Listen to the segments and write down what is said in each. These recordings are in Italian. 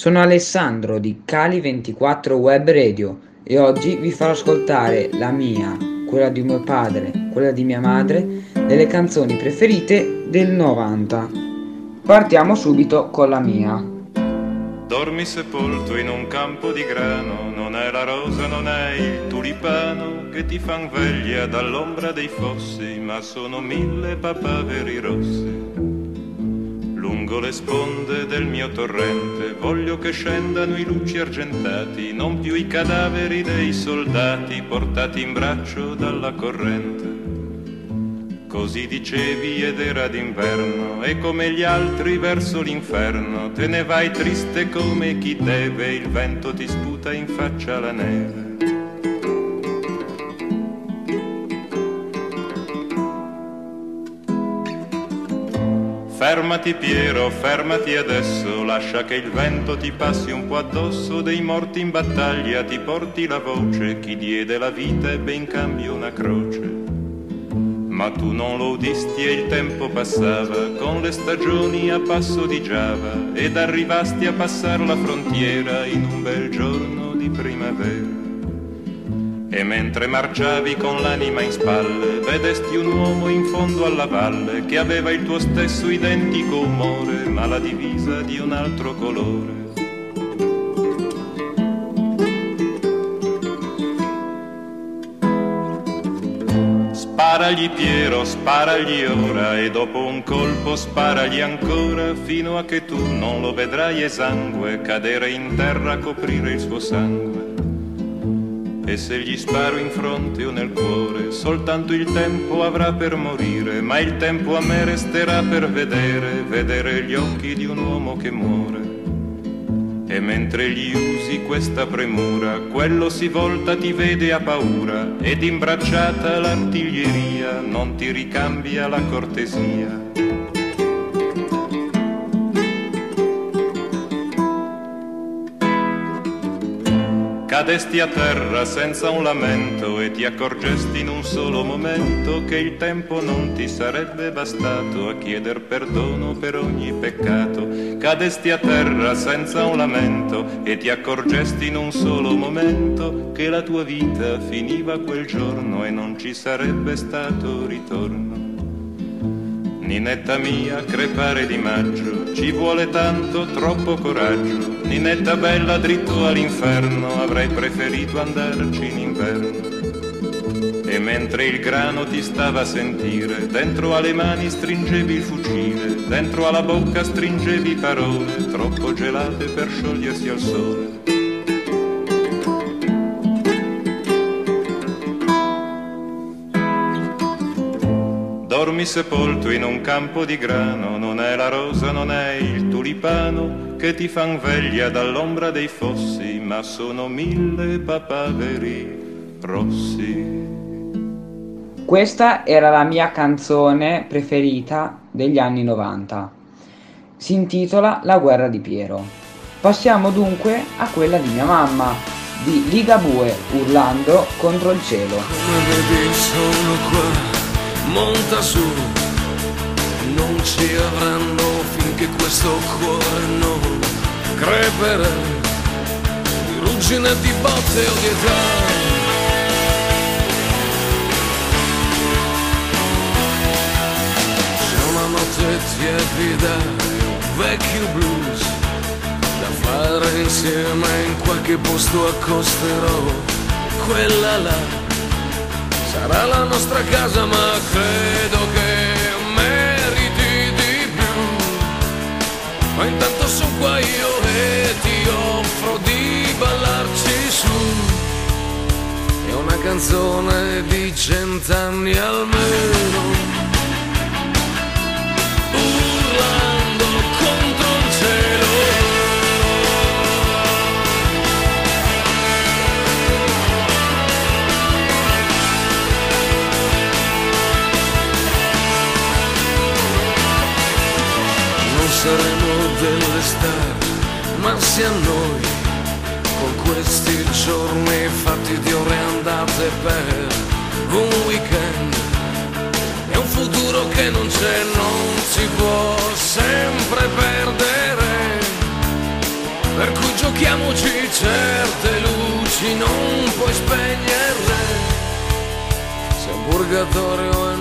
Sono Alessandro di Cali24 Web Radio e oggi vi farò ascoltare la mia, quella di mio padre, quella di mia madre, delle canzoni preferite del 90. Partiamo subito con la mia. Dormi sepolto in un campo di grano, non è la rosa, non è il tulipano che ti fan veglia dall'ombra dei fossi, ma sono mille papaveri rossi lungo le sponde del mio torrente voglio che scendano i luci argentati, non più i cadaveri dei soldati portati in braccio dalla corrente. Così dicevi ed era d'inverno e come gli altri verso l'inferno te ne vai triste come chi deve, il vento ti sputa in faccia la neve. Fermati Piero, fermati adesso, lascia che il vento ti passi un po' addosso, dei morti in battaglia ti porti la voce, chi diede la vita ebbe in cambio una croce. Ma tu non lo udisti e il tempo passava, con le stagioni a passo di Giava, ed arrivasti a passare la frontiera in un bel giorno di primavera. E mentre marciavi con l'anima in spalle, vedesti un uomo in fondo alla valle che aveva il tuo stesso identico umore, ma la divisa di un altro colore. Sparagli Piero, sparagli ora e dopo un colpo sparagli ancora fino a che tu non lo vedrai esangue cadere in terra a coprire il suo sangue. E se gli sparo in fronte o nel cuore, soltanto il tempo avrà per morire, ma il tempo a me resterà per vedere, vedere gli occhi di un uomo che muore. E mentre gli usi questa premura, quello si volta, ti vede a paura, ed imbracciata l'artiglieria non ti ricambia la cortesia. Cadesti a terra senza un lamento e ti accorgesti in un solo momento che il tempo non ti sarebbe bastato a chieder perdono per ogni peccato. Cadesti a terra senza un lamento e ti accorgesti in un solo momento che la tua vita finiva quel giorno e non ci sarebbe stato ritorno. Ninetta mia, crepare di maggio, ci vuole tanto, troppo coraggio. Ninetta bella, dritto all'inferno, avrei preferito andarci in inverno. E mentre il grano ti stava a sentire, dentro alle mani stringevi il fucile, dentro alla bocca stringevi parole, troppo gelate per sciogliersi al sole. Dormi sepolto in un campo di grano, non è la rosa, non è il tulipano che ti fan veglia dall'ombra dei fossi, ma sono mille papaveri rossi. Questa era la mia canzone preferita degli anni 90. Si intitola La guerra di Piero. Passiamo dunque a quella di mia mamma, di Ligabue urlando contro il cielo. Come vedi sono qua monta su, non ci avranno finché questo cuore non creperà. Di ruggine, di botte o di età. C'è una notte tiepida un vecchio blues da fare insieme in qualche posto accosterò. Quella là Sarà la nostra casa ma credo che meriti di più. Ma intanto sono qua io e ti offro di ballarci su. È una canzone di cent'anni almeno ma sia noi, con questi giorni fatti di ore andate per un weekend. È un futuro che non c'è, non si può sempre perdere. per cui giochiamoci certe luci, non puoi spegnerle. Se un purgatorio è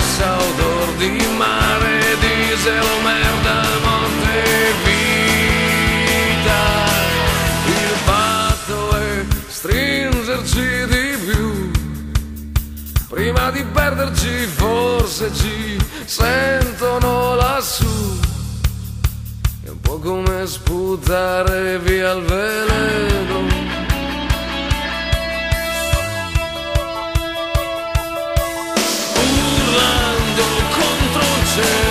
passa odor di mare Diesel, merda, contro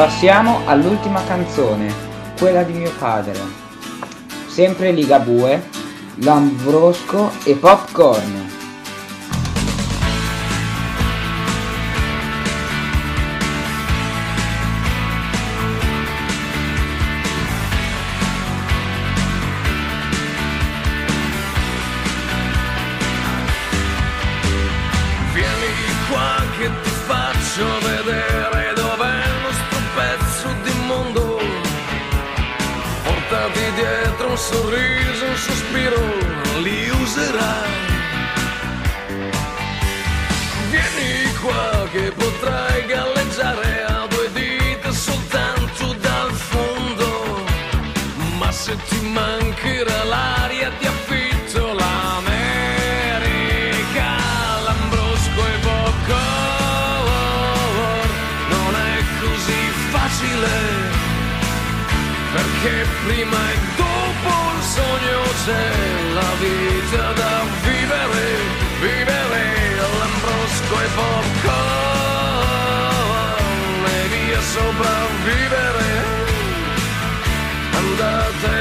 Passiamo all'ultima canzone, quella di mio padre. Sempre Ligabue, Lambrosco e Popcorn. Sorriso, un sospiro, li userai. Vieni qua che potrai galleggiare a due dita soltanto dal fondo. Ma se ti mancherà l'aria ti affitto l'America, l'Ambrosco e popcorn. Non è così facile, perché prima il sogno c'è la vita da vivere, vivere l'Ambrosco e popcorn e via sopravvivere andata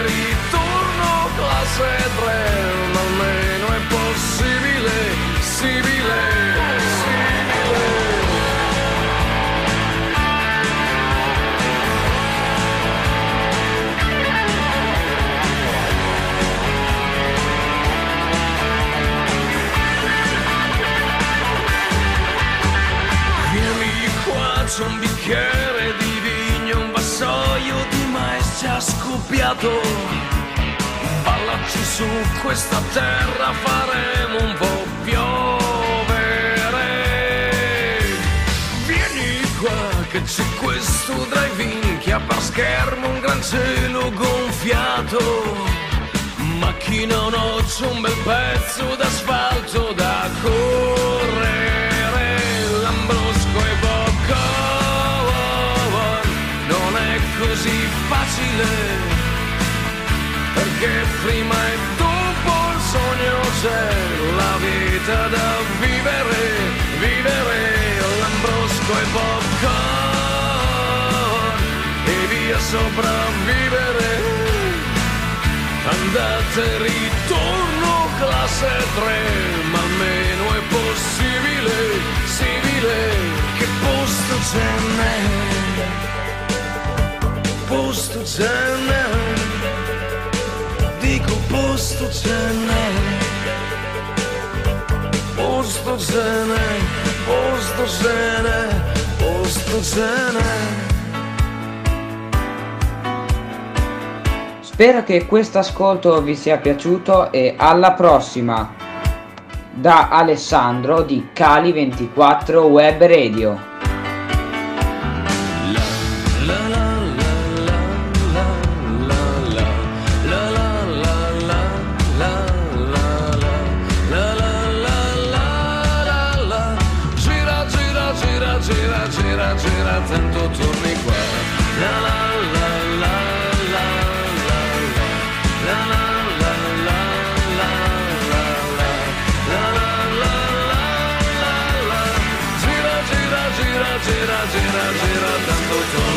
scoppiato. Ballaci su questa terra, faremo un po' piovere. Vieni qua che c'è questo drive-in che ha per schermo un gran cielo gonfiato. Macchina o no, c'è un bel pezzo d'asfalto da correre. Così facile. Perché prima e dopo il sogno c'è la vita da vivere, vivere Lambrosco e popcorn e via sopravvivere. Andate ritorno classe 3, ma almeno è possibile, simile, che posto ce posto ce n'è, dico posto ce n'è, posto ce n'è, posto ce n'è, posto ce n'è. Spero che questo ascolto vi sia piaciuto e alla prossima! da Alessandro di Cali24 Web Radio. Go join.